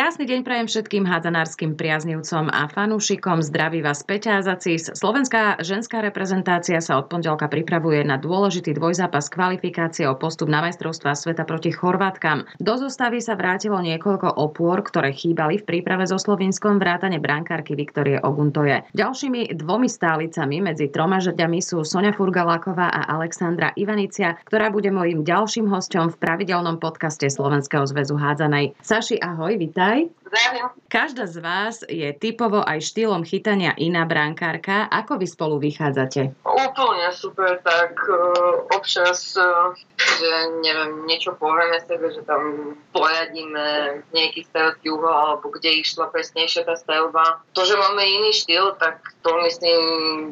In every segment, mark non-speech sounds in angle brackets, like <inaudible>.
Krásny deň prajem všetkým hádzanárskym priaznivcom a fanúšikom. Zdraví vás Peťa Zacis. Slovenská ženská reprezentácia sa od pondelka pripravuje na dôležitý dvojzápas kvalifikácie o postup na majstrovstvá sveta proti Chorvátkam. Do zostavy sa vrátilo niekoľko opôr, ktoré chýbali v príprave so Slovinskom vrátane brankárky Viktorie Oguntoje. Ďalšími dvomi stálicami medzi troma žrďami sú Sonia Furgaláková a Alexandra Ivanicia, ktorá bude mojím ďalším hosťom v pravidelnom podcaste Slovenského zväzu hádzanej. Saši, ahoj, vítaj vítaj. Zdravím. Každá z vás je typovo aj štýlom chytania iná brankárka. Ako vy spolu vychádzate? Úplne super, tak uh, občas, uh, že neviem, niečo povieme sebe, že tam poradíme nejaký strelský uhol, alebo kde išla presnejšia tá strelba. To, že máme iný štýl, tak to myslím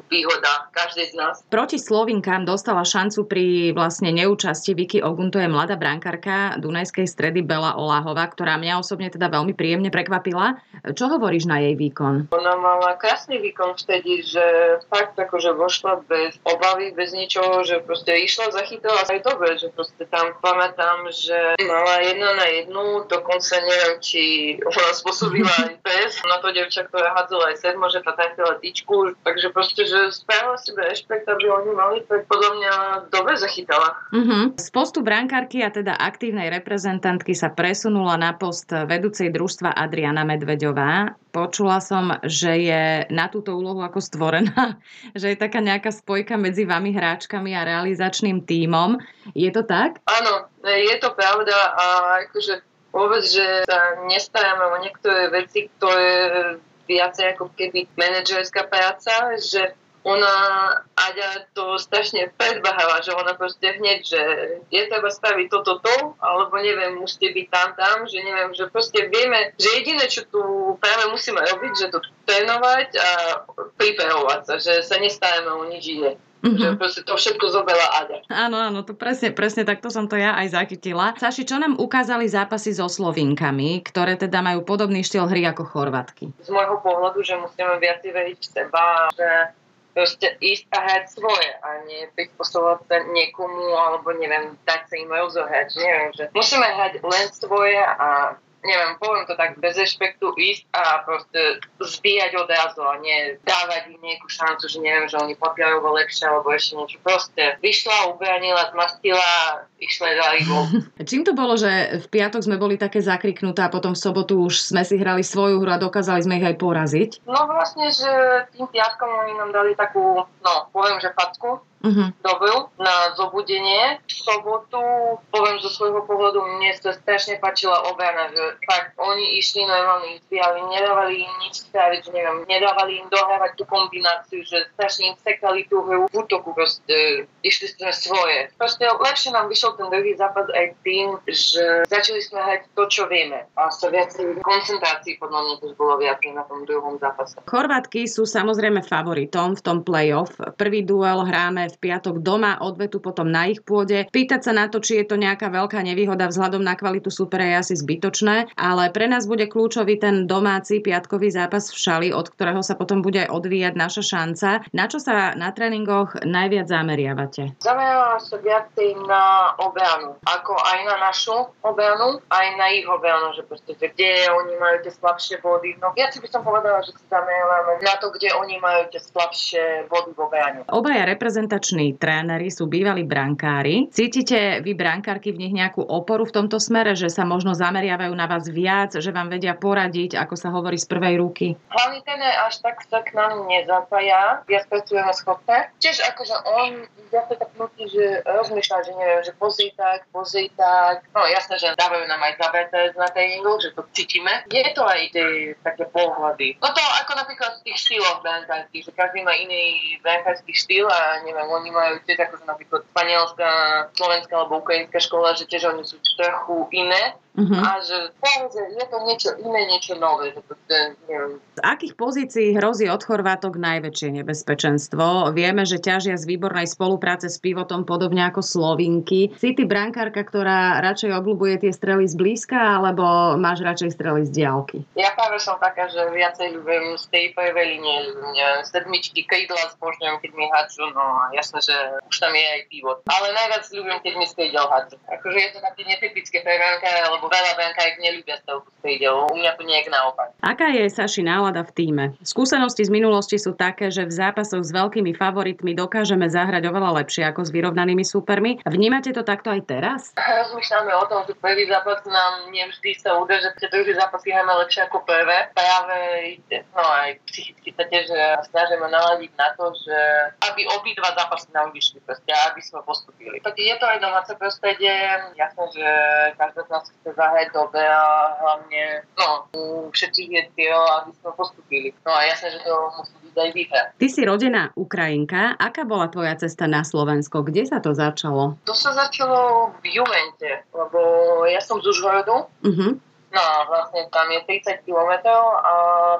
výhoda každej z nás. Proti Slovinkám dostala šancu pri vlastne neúčasti Vicky Ogun, to je mladá brankárka Dunajskej stredy Bela Oláhová, ktorá mňa osobne teda veľmi príjemne prekvapila. Čo hovoríš na jej výkon? Ona mala krásny výkon vtedy, že fakt akože vošla bez obavy, bez ničoho, že proste išla, zachytila aj dobre, že proste tam pamätám, že mala jedna na jednu, dokonca neviem, či ona spôsobila aj <laughs> pes na to devča, ktorá hádzala aj sedmo, že tá trafila tyčku, takže proste, že spravila si rešpekt, aby oni mali, tak podľa mňa dobre zachytala. Uh-huh. Z postu brankárky a teda aktívnej reprezentantky sa presunula na post vedúcej družstva Adriana Medveďová. Počula som, že je na túto úlohu ako stvorená, <laughs> že je taká nejaká spojka medzi vami hráčkami a realizačným tímom. Je to tak? Áno, je to pravda a akože vôbec, že sa nestaráme o niektoré veci, ktoré viacej ako keby manažerská práca, že ona Aďa to strašne predbahala, že ona proste hneď, že je treba staviť toto, to, alebo neviem, musíte byť tam, tam, že neviem, že proste vieme, že jediné, čo tu práve musíme robiť, že to trénovať a pripravovať sa, že sa nestajeme o nič iné. Mm-hmm. Že proste to všetko zobela Aďa. Áno, áno, to presne, presne takto som to ja aj zachytila. Saši, čo nám ukázali zápasy so Slovinkami, ktoré teda majú podobný štýl hry ako Chorvatky? Z môjho pohľadu, že musíme viac veriť v seba, že proste ísť a hrať svoje a nie prispôsobovať sa niekomu alebo neviem, dať sa im rozohrať, neviem, že musíme hrať len svoje a neviem, poviem to tak bez rešpektu, ísť a proste zbíjať odrazu a nie dávať im nejakú šancu, že neviem, že oni popiajú ho lepšie alebo ešte niečo. Proste vyšla, ubranila, zmastila, išla dali gol. <laughs> Čím to bolo, že v piatok sme boli také zakriknuté a potom v sobotu už sme si hrali svoju hru a dokázali sme ich aj poraziť? No vlastne, že tým piatkom oni nám dali takú, no poviem, že facku, uh-huh. dobil na zobudenie. V sobotu, poviem zo svojho pohľadu, mne sa strašne páčila obrana, že fakt oni išli normálne zbíjali, nedávali im nič spraviť, neviem, nedávali im dohrávať tú kombináciu, že strašne im sekali tú hru v útoku, proste išli sme svoje. Proste lepšie nám vyšiel ten druhý zápas aj tým, že začali sme hrať to, čo vieme a sa viac koncentrácií podľa mňa už bolo viac na tom druhom zápase. Chorvátky sú samozrejme favoritom v tom playoff. Prvý duel hráme v piatok doma, odvetu potom na ich pôde. Pýtať sa na to, či je to nejaká veľká nevýhoda vzhľadom na kvalitu supera je asi zbytočné, ale pre nás bude kľúčový ten domáci piatkový zápas v Šali, od ktorého sa potom bude odvíjať naša šanca. Na čo sa na tréningoch najviac zameriavate? Zameriavam sa viac na obranu, ako aj na našu obranu, aj na ich obranu, že proste, kde oni majú tie slabšie body. No viac by som povedala, že sa zameriavame na to, kde oni majú tie slabšie body v obrane. Obaja reprezentační reprezentační tréneri sú bývalí brankári. Cítite vy brankárky v nich nejakú oporu v tomto smere, že sa možno zameriavajú na vás viac, že vám vedia poradiť, ako sa hovorí z prvej ruky? Hlavný tréner až tak sa k nám nezapája. Ja spracujeme schopné. Tiež akože on zase tak nutí, že rozmýšľa, že neviem, že pozri tak, pozri tak. No jasné, že dávajú nám aj zabeté na tréningu, že to cítime. Je to aj tie také pohľady. No to ako napríklad v tých štýloch brankárskych, že každý má iný brankársky štýl a neviem, oni majú tiež akože napríklad španielská, slovenská alebo ukrajinská škola, že tiež oni sú trochu iné Uh-huh. A že že je to niečo iné, niečo nové. Že to, neviem. Z akých pozícií hrozí od Chorvátok najväčšie nebezpečenstvo? Vieme, že ťažia z výbornej spolupráce s pivotom podobne ako Slovinky. Si ty brankárka, ktorá radšej obľúbuje tie strely z blízka, alebo máš radšej strely z diálky? Ja práve som taká, že viacej ľúbim z tej prvej linie. Sedmičky, krídla zbožňujem, keď mi hádžu, no a jasné, že už tam je aj pivot. Ale najviac ľúbim, keď mi z krídel. Akože je to také netypické pre brankárov, lebo veľa brankáriek nelúbia z toho U mňa to nie je naopak. Aká je Saši nálada v týme? Skúsenosti z minulosti sú také, že v zápasoch s veľkými favoritmi dokážeme zahrať oveľa lepšie ako s vyrovnanými súpermi. Vnímate to takto aj teraz? Rozmýšľame o tom, že prvý zápas nám nevždy sa udrží, že druhý zápas hráme lepšie ako prvé. Práve no aj psychicky sa tiež snažíme naladiť na to, že aby obidva zápasy nám vyšli proste, aby sme postupili. Tak je to aj domáce prostredie, jasné, že každá z nás chce zahrať dobe a hlavne no, všetkých je cieľ, aby sme postupili. No a jasné, že to musí byť aj výhra. Ty si rodená Ukrajinka. Aká bola tvoja cesta na Slovensko? Kde sa to začalo? To sa začalo v Jumente, lebo ja som z Užhorodu. Uh-huh. No a vlastne tam je 30 km a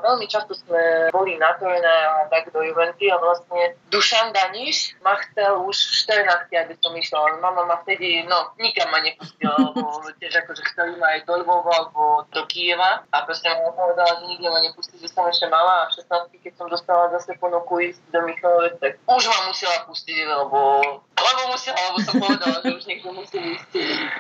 veľmi často sme boli na a tak do Juventy a vlastne Dušan Daniš ma chcel už v 14 aby som išla, ale mama ma vtedy, no, nikam ma nepustila, lebo tiež akože chceli ma aj do Lvova alebo do Kieva. A proste ma povedala, že nikde ma nepustí, že som ešte mala. A v 16 keď som dostala zase ponuku ísť do Michalovec, tak už ma musela pustiť, lebo lebo musela, lebo som povedala, že už niekto musí ísť,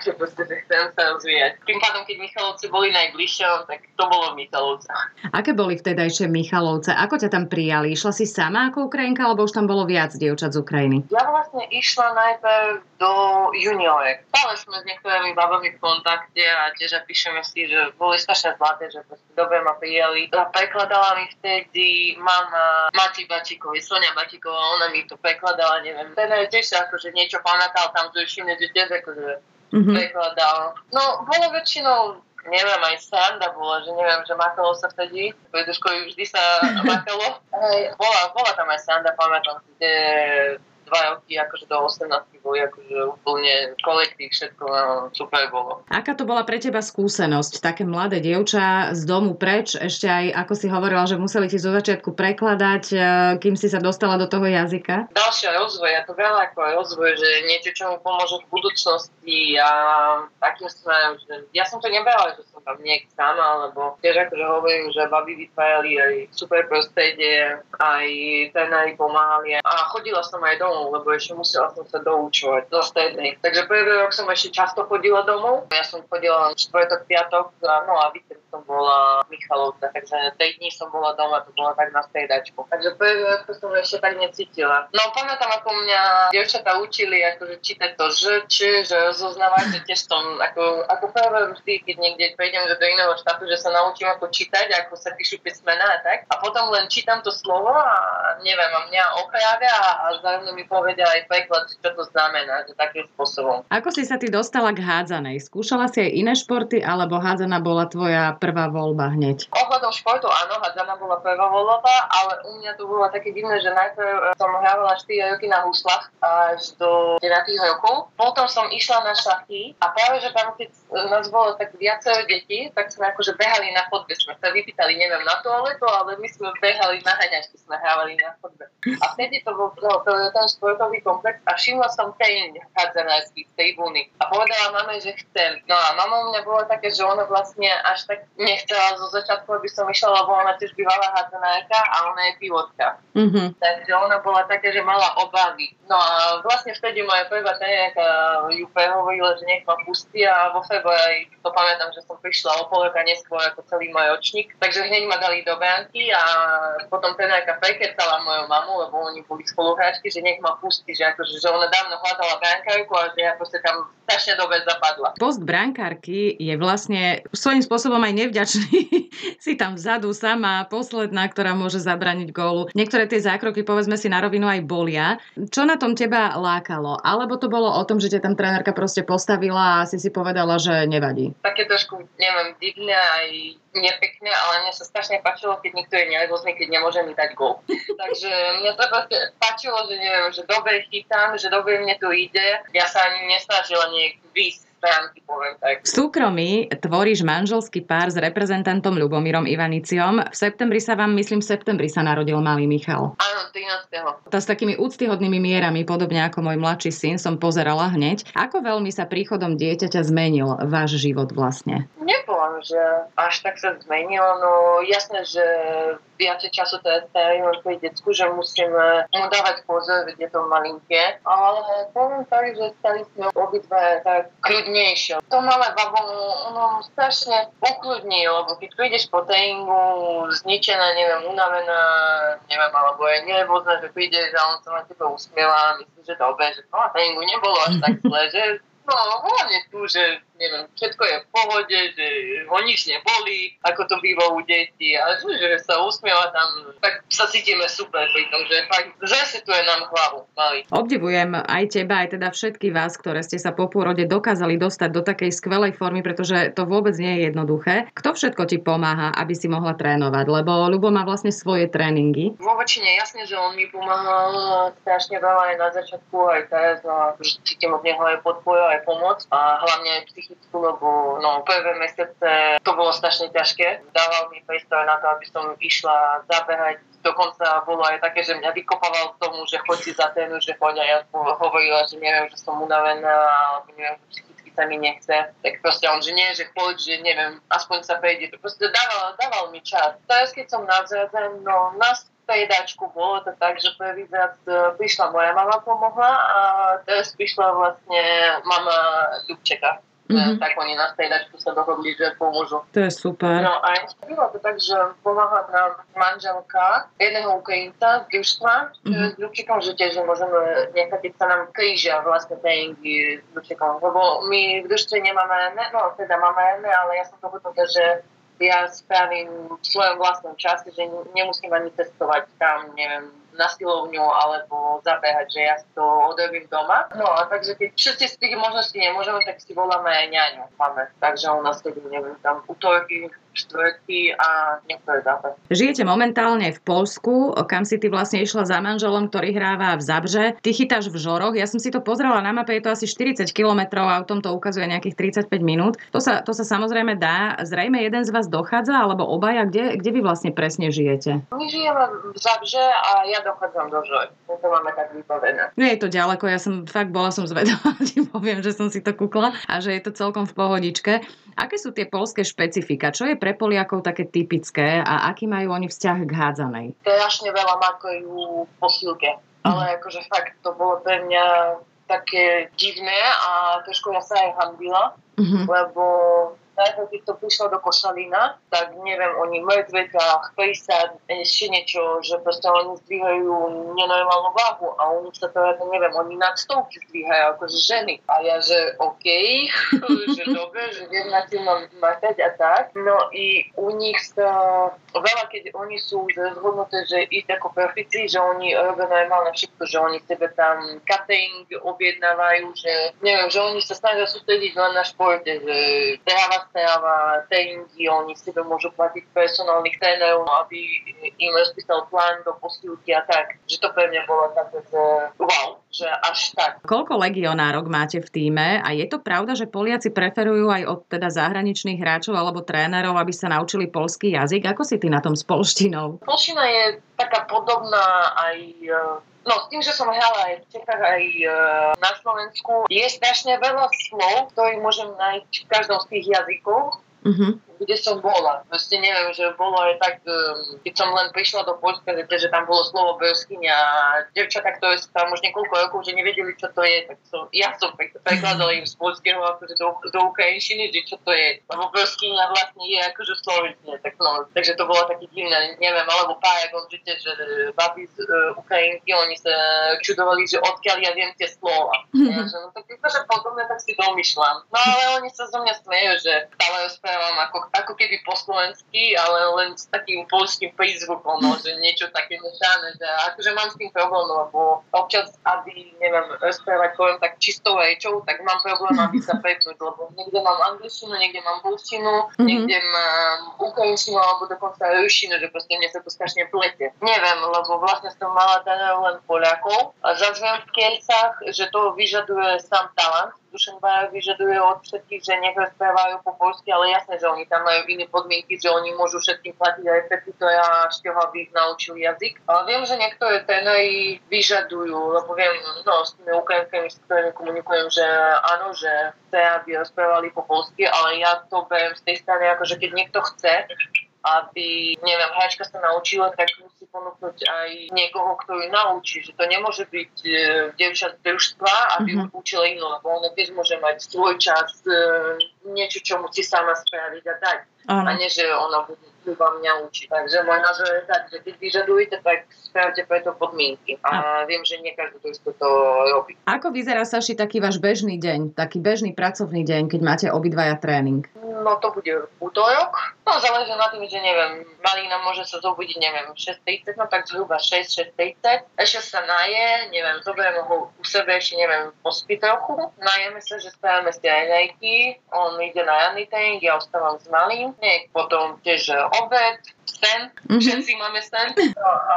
že proste, že chcem sa rozvíjať. Tým pádom, keď Michalovce boli najbližšie, tak to bolo v Michalovcach. Aké boli vtedajšie Michalovce? Ako ťa tam prijali? Išla si sama ako Ukrajinka, alebo už tam bolo viac dievčat z Ukrajiny? Ja vlastne išla najprv do juniorek. Stále sme s niektorými babami v kontakte a tiež píšeme si, že boli strašne zlaté, že proste dobre ma prijali. A prekladala mi vtedy mama Mati Bačíkovi, Sonia Bačíková, ona mi to prekladala, neviem. Ten tiež akože niečo pamätal tam, že že tiež akože mm-hmm. prekladal. No, bolo väčšinou neviem, aj sranda bola, že neviem, že makalo sa vtedy, školy vždy sa <laughs> makalo. Hej, bola, bola tam aj sranda, pamätám kde dva roky akože do 18 boli akože úplne kolektív, všetko no, super bolo. Aká to bola pre teba skúsenosť? Také mladé dievča z domu preč, ešte aj ako si hovorila, že museli ti zo začiatku prekladať, e, kým si sa dostala do toho jazyka? Ďalšia rozvoj, ja to veľa ako aj rozvoj, že niečo, čo mu pomôže v budúcnosti a takým smerom, že ja som to nebrala, že som tam niek sama, lebo tiež akože hovorím, že baby vytvárali aj super prostredie, aj tréneri pomáhali a chodila som aj domov domov, lebo ešte musela som sa doučovať do strednej. Takže prvý rok som ešte často chodila domov. Ja som chodila čtvrtok, piatok, no a víkend som bola v Michalovce, takže 3 dní som bola doma, to bola tak na striedačku. Takže prvý rok som ešte tak necítila. No pamätám, ako mňa dievčatá učili akože čítať to Ž, č, že rozoznávať, že tiež som ako, ako prvé vždy, keď niekde prejdem do iného štátu, že sa naučím ako čítať, ako sa píšu písmená a tak. A potom len čítam to slovo a neviem, a mňa opravia a, a zároveň mi povedia aj preklad, čo to znamená, že takým spôsobom. Ako si sa ty dostala k hádzanej? Skúšala si aj iné športy, alebo hádzaná bola tvoja prvá voľba hneď? Ohľadom športu áno, hádzaná bola prvá voľba, ale u mňa to bolo také divné, že najprv som hrávala 4 roky na huslach až do 9 rokov. Potom som išla na šachy a práve, že tam keď nás bolo tak viacero detí, tak sme akože behali na chodbe. Sme sa vypýtali, neviem, na toaletu, ale my sme behali na haňačky, sme hrávali na chodbe. A vtedy to bol to, to, ten športový komplex a všimla som teň hádzanársky z tribúny a povedala mame, že chcem. No a mama u mňa bola také, že ona vlastne až tak nechcela zo začiatku, aby som išla, lebo ona tiež bývala hádzanárka a ona je pivotka. Mm-hmm. Takže ona bola také, že mala obavy. No a vlastne vtedy moja prvá trénerka ju prehovorila, že nech ma pustí a vo februári to pamätám, že som prišla o pol roka neskôr ako celý môj ročník. Takže hneď ma dali do bránky a potom trénerka prekecala moju mamu, lebo oni boli spoluhráčky, že nech ma ma pustí, že, akože, že ona dávno hľadala brankárku a že ja proste tam strašne dobre zapadla. Post brankárky je vlastne svojím spôsobom aj nevďačný. <laughs> si tam vzadu sama, posledná, ktorá môže zabraniť gólu. Niektoré tie zákroky, povedzme si na rovinu, aj bolia. Čo na tom teba lákalo? Alebo to bolo o tom, že ťa tam trénerka proste postavila a si si povedala, že nevadí? Také trošku, neviem, divné aj nepekné, ale mne sa strašne páčilo, keď niekto je nervózny, keď nemôže mi dať gol. <laughs> Takže mne sa proste páčilo, že neviem, že dobre chytám, že dobre mne tu ide. Ja sa ani nesnažila nejak výsť stránky, poviem tak. V súkromí tvoríš manželský pár s reprezentantom Ľubomírom Ivaniciom. V septembri sa vám, myslím, v septembri sa narodil malý Michal. Áno, 13. Tá s takými úctyhodnými mierami, podobne ako môj mladší syn, som pozerala hneď. Ako veľmi sa príchodom dieťaťa zmenil váš život vlastne? Nepoviem, že až tak sa zmenilo, no jasné, že viacej času to je tej decku, že musíme mu dávať pozor, je to malinké, ale poviem tak, že stali sme obidve tak kľudnejšie. To malé babo, ono strašne ukludní, lebo keď prídeš po tréningu zničená, neviem, unavená, neviem, alebo je nervózna, že prídeš a on sa na teba usmieva a myslíš, že dobre, že to na tréningu nebolo až tak zle, že no, hlavne tu, že neviem, všetko je v pohode, že ho nič neboli, ako to býva u detí a že, že sa usmieva tam, tak sa cítime super pri tom, že fakt je nám hlavu mali. Obdivujem aj teba, aj teda všetky vás, ktoré ste sa po pôrode dokázali dostať do takej skvelej formy, pretože to vôbec nie je jednoduché. Kto všetko ti pomáha, aby si mohla trénovať? Lebo Lubo má vlastne svoje tréningy. Vo väčšine jasne, že on mi pomáhal strašne veľa aj na začiatku, aj teraz a cítim od neho aj podporu, aj pomoc a hlavne aj psychicky lebo no, prvé mesiace to bolo strašne ťažké. Dával mi priestor na to, aby som išla zabehať. Dokonca bolo aj také, že mňa vykopával k tomu, že chodí za tému, že choď a ja hovorila, že neviem, že som unavená, alebo neviem, že psychicky sa mi nechce. Tak proste on, že nie, že choď, že neviem, aspoň sa prejde. Proste dával, dával mi čas. Teraz, keď som na no na striedačku bolo to tak, že prvýkrát prišla moja mama pomohla a teraz prišla vlastne mama Dubčeka. Mm-hmm. tak oni na striedačku sa dohodli, že pomôžu. To je super. No a bylo to tak, že pomáha nám manželka jedného Ukrajinca z družstva, mm-hmm. s Ľubčikom, že tiež môžeme nechať, sa nám krížia vlastne tréningy s Ľubčikom, lebo my v družstve nemáme, ne, no teda máme ne, ale ja som to dohodnutá, že ja spravím v svojom vlastnom čase, že nemusím ani testovať tam, neviem, na silovňu alebo zabehať, že ja si to odrobím doma. No a takže keď všetci z tých možností nemôžeme, tak si voláme aj ňaňu. Máme. Takže u nás keď neviem, tam útorky, štvrtky a niektoré zápasy. Žijete momentálne v Polsku, kam si ty vlastne išla za manželom, ktorý hráva v Zabrze. Ty chytáš v Žoroch. Ja som si to pozrela na mape, je to asi 40 km, autom to ukazuje nejakých 35 minút. To sa, to sa samozrejme dá. Zrejme jeden z vás dochádza, alebo obaja. Kde, kde vy vlastne presne žijete? My žijeme v Zabrze a ja dochádzam do Žor. To máme tak vybavené. Nie je to ďaleko, ja som fakt bola som zvedavá, <laughs> ti poviem, že som si to kúkla a že je to celkom v pohodičke. Aké sú tie polské špecifika? Čo je pre Poliakov také typické a aký majú oni vzťah k hádzanej? Strašne veľa makujú posilke. Ale akože fakt to bolo pre mňa také divné a trošku ja sa aj hambila, mm-hmm. lebo najprv keď to prišlo do Košalina, tak neviem, oni mŕtveka, prísad, ešte niečo, že proste oni zdvíhajú nenormálnu váhu a oni sa to, neviem, oni nad stovky zdvíhajú, akože ženy. A ja, že OK, že dobre, že viem na tým matať a tak. No i u nich sa veľa, keď oni sú zhodnuté, že ísť ako profici, že oni robia normálne všetko, že oni sebe tam catering objednávajú, že neviem, že oni sa snažia sústrediť len na športe, že tráva strava, tréningy, oni si môžu platiť personálnych trénerov, aby im rozpísal plán do posilky a tak. Že to pre mňa bolo také, že wow, že až tak. Koľko legionárok máte v týme a je to pravda, že Poliaci preferujú aj od teda zahraničných hráčov alebo trénerov, aby sa naučili polský jazyk? Ako si ty na tom s polštinou? Polština je taká podobná aj No, s tým, že som hrala aj v Čechách, aj e, na Slovensku, je strašne veľa slov, ktoré môžem nájsť v každom z tých jazykov. Mm-hmm kde som bola. Proste neviem, že bolo aj tak, um, keď som len prišla do Polska, že, že tam bolo slovo brskyňa a devčatá, ktoré sú tam už niekoľko rokov, že nevedeli, čo to je, tak som, ja som prekladala im z polského akože do, do ukrajinčiny, že čo to je. Lebo brskyňa vlastne je akože v slovenčine, tak no, takže to bolo taký divné, neviem, alebo pár, ako že, babi z uh, Ukrajinky, oni sa čudovali, že odkiaľ ja viem tie slova. Mm-hmm. Ja, že, no tak že podobne, tak si domýšľam. No ale oni sa zo mňa smejú, že stále rozprávam ako ako keby po slovensky, ale len s takým polským prízvukom, no, že niečo také nešané, že akože mám s tým problém, lebo občas, aby, neviem, rozprávať poviem tak čistou rečou, tak mám problém, aby sa <laughs> prepnúť, lebo niekde mám angličtinu, niekde mám polštinu, mm-hmm. niekde mám ukrajinčinu alebo dokonca ruštinu, že proste mne sa to strašne plete. Neviem, lebo vlastne som mala teda len Poliakov a zazviem v Kielcach, že to vyžaduje sám talent, Dušenbaja vyžaduje od všetkých, že nech rozprávajú po polsky, ale jasné, že oni tam majú iné podmienky, že oni môžu všetkým platiť aj repetitore a šťoho, aby ich naučili jazyk. Ale viem, že niektoré tréneri vyžadujú, lebo viem, no, s tými Ukrajinkami, s ktorými komunikujem, že áno, že chce, aby rozprávali po polsky, ale ja to beriem z tej strany, ako že keď niekto chce, aby, neviem, hračka sa naučila, tak musí ponúknuť aj niekoho, kto ju naučí. Že to nemôže byť e, devčat družstva, aby mm-hmm. učila inú, lebo ona tiež môže mať svoj čas, e, niečo, čo musí sama spraviť a dať. Ano. A nie, že ona bude mňa učiť. Takže môj názor je tak, že keď vyžadujete, tak spravte preto podmienky. A, a viem, že nie každý to to robí. Ako vyzerá, Saši, taký váš bežný deň, taký bežný pracovný deň, keď máte obidvaja tréning? No to bude útorok. No záleží na tým, že neviem, Malina môže sa zobudiť, neviem, 6.30, no tak zhruba 6, 6.30. Ešte sa naje, neviem, zoberiem ho u sebe, ešte neviem, pospí trochu. Najeme sa, že spravíme si aj rejky. On ide na ranný tréning, ja ostávam s Malým nie, potom tiež obed, sen, mm-hmm. všetci máme sen. No, a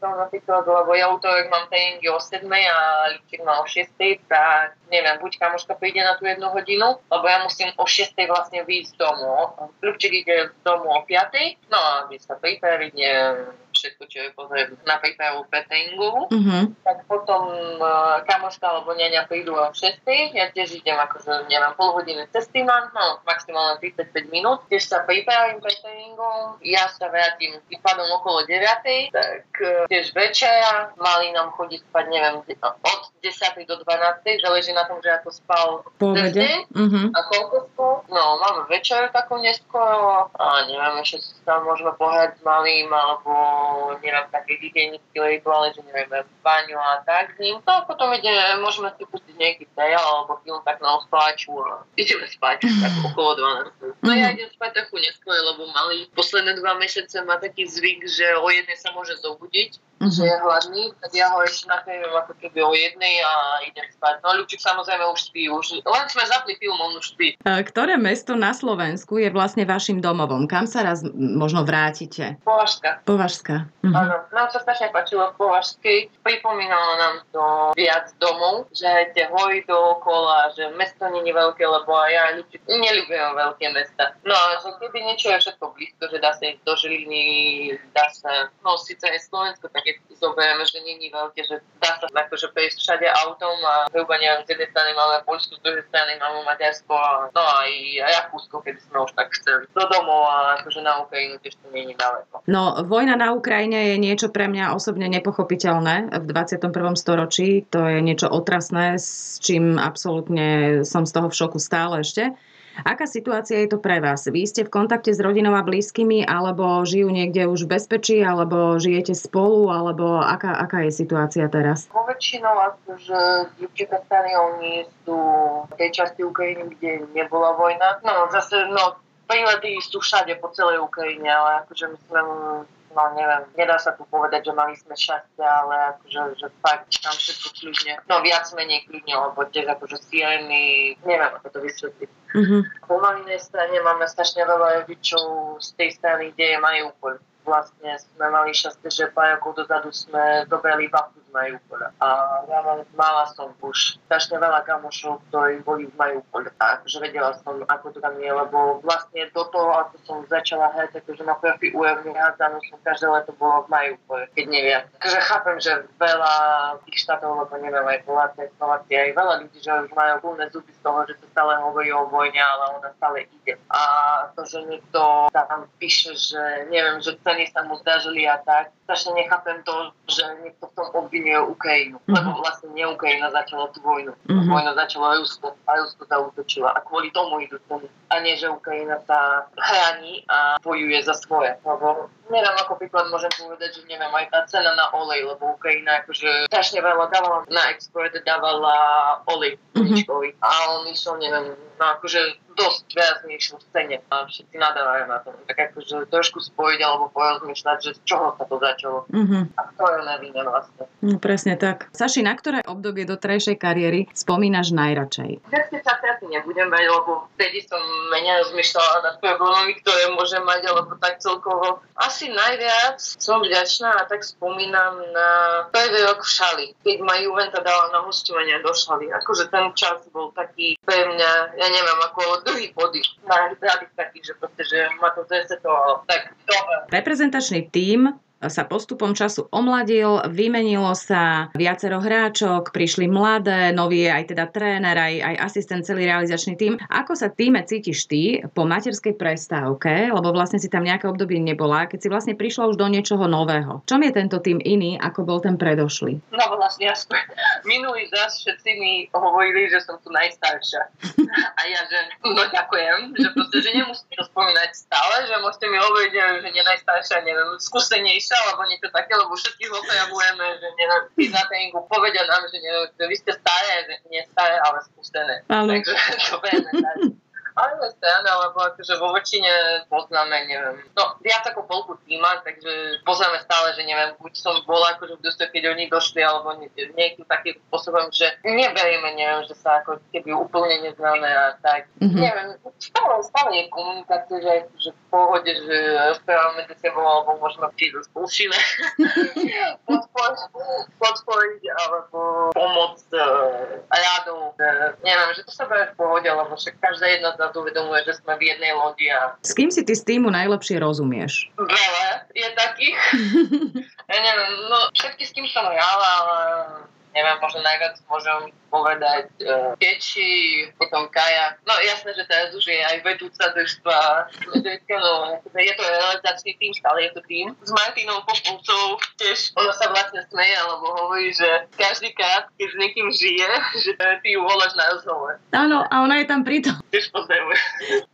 to napríklad, lebo ja útorok mám tréningy o 7 a Ľubčík má o 6, tak neviem, buď kamoška príde na tú jednu hodinu, lebo ja musím o 6 vlastne vyjsť z domu. Ľubčík ide z domu o 5, no a aby sa pripraviť, neviem, všetko, čo je potrebné na prípravu petringu. Mm-hmm. Tak potom uh, kamoška alebo ňaňa prídu o 6. Ja tiež idem akože, neviem, pol hodiny cesty mám, no maximálne 35 minút. Tiež sa pripravím petringom, ja sa vrátim pádom okolo 9. Tak uh, tiež večera, mali nám chodiť spať, neviem, od 10. do 12. záleží na tom, že ako spal cez mm-hmm. a koľko. No, máme večer takú neskoro a neviem, ešte sa môžeme pohľať s malým alebo neviem, také hygienické rituály, že neviem, baňu a tak s ním. No a potom ide, môžeme si pustiť nejaký seriál alebo film tak na ospáču a ideme spať tak <laughs> okolo 12. No ja mhm. idem spať trochu neskôr, lebo mali posledné dva mesiace má taký zvyk, že o jednej sa môže zobudiť, mm-hmm. že je hladný, tak ja ho ešte nakrývam ako keby o jednej a idem spať. No Ľubčík samozrejme už spí, už len sme zapli film, on už spí. Ktoré mesto na Slovensku je vlastne vašim domovom? Kam sa raz možno vrátite? Považska. Považska. Mhm. Áno, nám sa strašne páčilo v Považskej. Pripomínalo nám to viac domov, že tie hory dookola, že mesto nie je veľké, lebo aj ja neľúbim veľké mesta. No a že keby niečo je všetko blízko, že dá sa ísť do Žiliny, dá sa, no síce je Slovensko, tak keď zoberieme, že je veľké, že dá sa akože prejsť všade autom a zhruba neviem, z jednej strany máme Poľsku, z druhej strany máme Maďarsko a no aj Rakúsko, keby sme už tak chceli. Do domov a akože na Ukrajinu tiež to je ďaleko. No, vojna na Ukrajine je niečo pre mňa osobne nepochopiteľné v 21. storočí. To je niečo otrasné, s čím absolútne som z toho v šoku stále ešte. Aká situácia je to pre vás? Vy ste v kontakte s rodinou a blízkymi, alebo žijú niekde už v bezpečí, alebo žijete spolu, alebo aká, aká je situácia teraz? Po väčšinou akože dievčatá strany, oni sú v tej časti Ukrajiny, kde nebola vojna. No zase, no, prílety sú všade po celej Ukrajine, ale akože my sme no neviem, nedá sa tu povedať, že mali sme šťastie, ale akože, že fakt tam všetko kľudne, no viac menej kľudne, lebo tiež akože sieny, neviem ako to vysvetliť. Mm-hmm. Po malinej strane máme strašne veľa rodičov z tej strany, kde je Mariupol vlastne sme mali šťastie, že pár rokov dozadu sme dobeli babku z Mariupola. A ja mám, mala som už strašne veľa kamošov, ktorí boli v Mariupole. A že vedela som, ako to tam je, lebo vlastne do toho, ako som začala hrať, takže na profi úrovni hádzanú som každé leto bolo v Mariupole, keď neviem. Takže chápem, že veľa tých štátov, lebo neviem, aj Polácia, Slovácia, aj veľa ľudí, že už majú plné zuby z toho, že sa stále hovorí o vojne, ale ona stále ide. A to, že niekto tam píše, že neviem, že ceny sa mu zdažili a tak. Strašne nechápem to, že niekto v tom obvinuje Ukrajinu. Mm-hmm. Lebo vlastne nie Ukrajina začala tú vojnu. Mm-hmm. Vojnu začala Rusko a Rusko zautočila. A kvôli tomu idú tomu. A nie, že Ukrajina sa chráni a bojuje za svoje. Lebo neviem, ako príklad môžem povedať, že neviem, aj tá cena na olej, lebo Ukrajina akože strašne veľa dávala na export, dávala olej mm-hmm. A on išiel, neviem, no akože dosť viac než v cene a všetci nadávajú na tom. Tak akože trošku spojiť alebo porozmýšľať, že z čoho sa to začalo. Uh-huh. A to je na vine vlastne. No, presne tak. Saši, na ktoré obdobie doterajšej kariéry spomínaš najradšej? Všetky sa asi nebudem bať, lebo vtedy som menej rozmýšľala nad problémami, ktoré môžem mať, alebo tak celkovo. Asi najviac som vďačná a tak spomínam na prvý rok v Šali, keď ma Juventa dala na hostovanie do Šali. Akože ten čas bol taký pre mňa, ja neviem, ako druhý body. Na taký, že proste, že ma to zresetovalo. Tak dobre. Reprezentačný tím sa postupom času omladil, vymenilo sa viacero hráčok, prišli mladé, nový je aj teda tréner, aj, aj asistent, celý realizačný tým. Ako sa týme cítiš ty po materskej prestávke, lebo vlastne si tam nejaké obdobie nebola, keď si vlastne prišla už do niečoho nového. Čom je tento tým iný, ako bol ten predošlý? No vlastne jasne. <laughs> Minulý raz všetci mi hovorili, že som tu najstaršia. <laughs> A ja, že no ďakujem, že proste, že nemusíte to spomínať stále, že môžete mi hovoriť, že nie najstaršia, neviem, skúsenejšia píša, alebo niečo také, lebo všetkých objavujeme, že neviem, na tréningu povedia nám, že, neviem, že vy ste staré, že nie staré, ale skúsené. Takže <laughs> to vieme ale strana, lebo akože vo väčšine poznáme, neviem, no viac ako polku týma, takže poznáme stále, že neviem, buď som bola akože v dosť, keď oni došli, alebo nejakým takým spôsobom, že neberieme, neviem, že sa ako keby úplne neznáme a tak. Mm-hmm. Neviem, stále, stále je komunikácia, že, že v pohode, že rozprávame medzi sebou, alebo môžeme prísť spolčíme podporiť, alebo pomôcť uh, radou. Uh, neviem, že to sa bude v pohode, lebo však každá jedna zrazu uvedomuje, že sme v jednej lodi. A... S kým si ty z týmu najlepšie rozumieš? Veľa je takých. <laughs> ja neviem, no všetky s kým som hrala, ale neviem, možno najviac môžem povedať uh, Keči, potom Kaja. No jasné, že teraz už je aj vedúca družstva. No, je to realizačný tým, stále je to tým. S Martinou Populcov tiež ona sa vlastne smeje, alebo hovorí, že každý krát, keď s niekým žije, že ty ju voláš na rozhovor. Áno, a ona je tam pritom. Tiež pozdravuje.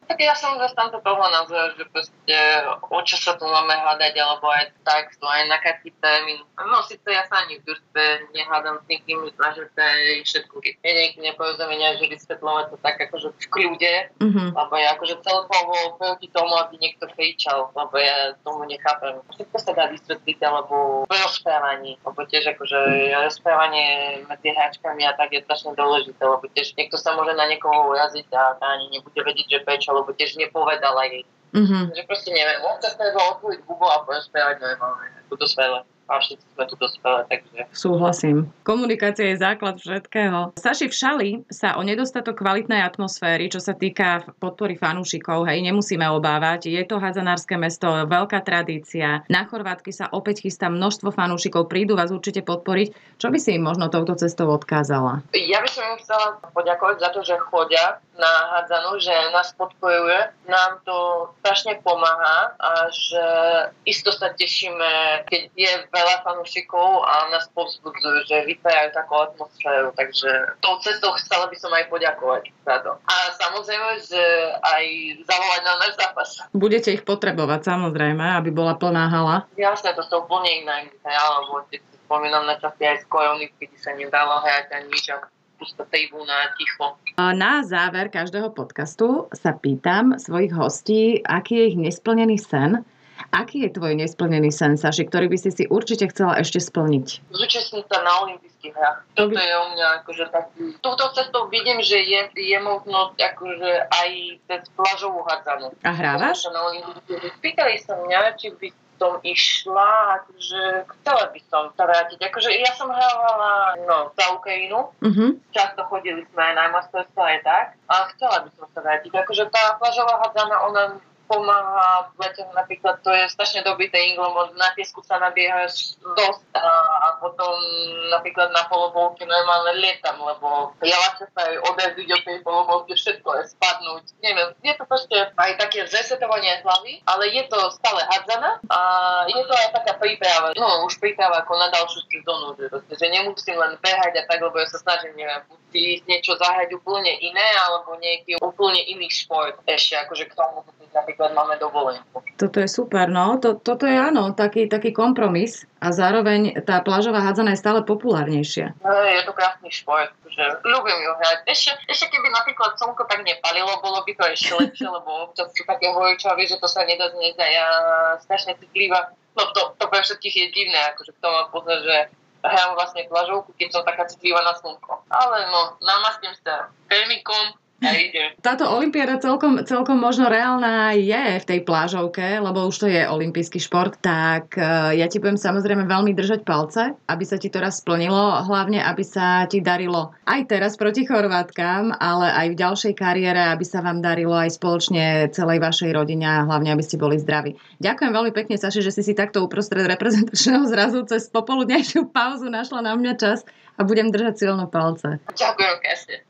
Tak ja som zastanca toho názoru, že proste o čo sa tu máme hľadať, alebo aj tak, to aj na termín. No síce ja sa ani v družstve nehádam s nikým, snažím sa všetko. Keď je nejaké neporozumenia, že vysvetľovať to tak akože v kľude, mm-hmm. lebo ja akože celkovo proti tomu, aby niekto kričal, lebo ja tomu nechápem. Všetko sa dá vysvetliť, alebo v rozprávaní, lebo tiež akože rozprávanie medzi hráčkami a tak je strašne dôležité, lebo tiež niekto sa môže na niekoho uraziť a ani nebude vedieť, že prečo, lebo tiež nepovedala jej. Mm-hmm. Že proste neviem, občas treba otvoriť hubo a porozprávať normálne, ako to a všetci sme tu dospelé, takže... Súhlasím. Komunikácia je základ všetkého. Saši, v Šali sa o nedostatok kvalitnej atmosféry, čo sa týka podpory fanúšikov, hej, nemusíme obávať. Je to hadzanárske mesto, veľká tradícia. Na Chorvátky sa opäť chystá množstvo fanúšikov, prídu vás určite podporiť. Čo by si im možno touto cestou odkázala? Ja by som im chcela poďakovať za to, že chodia na hádzanú, že nás podporuje. Nám to strašne pomáha a že isto sa tešíme, keď je veľa fanúšikov a nás povzbudzujú, že vytvárajú takú atmosféru. Takže tou cestou chcela by som aj poďakovať za to. A samozrejme, že aj zavolať na náš zápas. Budete ich potrebovať samozrejme, aby bola plná hala. Jasne, to sú úplne iné lebo spomínam na časy aj z korony, kedy sa nedalo hrať ani nič pusta tribúna ticho. Na záver každého podcastu sa pýtam svojich hostí, aký je ich nesplnený sen. Aký je tvoj nesplnený sen, Saši, ktorý by si si určite chcela ešte splniť? Zúčastniť sa na olympijských hrách. Toto je u mňa akože taký... Túto cestou vidím, že je, je možnosť akože aj cez plažovú hádzanú. A hrávaš? Pýtali sa mňa, či by som išla, akože chcela by som sa vrátiť. Akože ja som hrávala no, za Ukrajinu, uh-huh. často chodili sme aj na masterstvo aj tak, a chcela by som sa vrátiť. Akože tá plažová hádzana, ona pomáha v lete napríklad, to je strašne dobrý tréning, lebo na piesku sa nabiehaš dosť a, a potom napríklad na polobolke normálne lietam, lebo vlastne sa aj odraziť od tej polobolky, všetko je spadnúť. Neviem, je to proste aj také zresetovanie hlavy, ale je to stále hádzana a je to aj taká príprava, no už príprava ako na ďalšiu sezónu, že, že nemusím len behať a tak, lebo ja sa snažím, neviem, ísť niečo zahrať úplne iné alebo nejaký úplne iný šport ešte akože k tomu napríklad máme dovolenku. Toto je super, no. To, toto je áno, taký, taký kompromis a zároveň tá plážová hádzana je stále populárnejšia. No, je to krásny šport, že ľúbim ju hrať. Ešte, ešte keby napríklad slnko tak nepalilo, bolo by to ešte lepšie, <laughs> lebo občas sú také horúčavy, že to sa nedá znieť a ja strašne citlivá no to, to pre všetkých je divné, akože kto má pozrieť, že hrám vlastne plažovku, keď som taká citlivá na slnko. Ale no, namastím sa termikom, táto olimpiáda celkom, celkom možno reálna je v tej plážovke, lebo už to je olimpijský šport, tak e, ja ti budem samozrejme veľmi držať palce, aby sa ti to raz splnilo, hlavne aby sa ti darilo aj teraz proti Chorvátkam, ale aj v ďalšej kariére, aby sa vám darilo aj spoločne celej vašej rodine a hlavne, aby ste boli zdraví. Ďakujem veľmi pekne, Saši, že si si takto uprostred reprezentačného zrazu cez popoludnejšiu pauzu našla na mňa čas a budem držať silno palce. Ďakujem, krásne.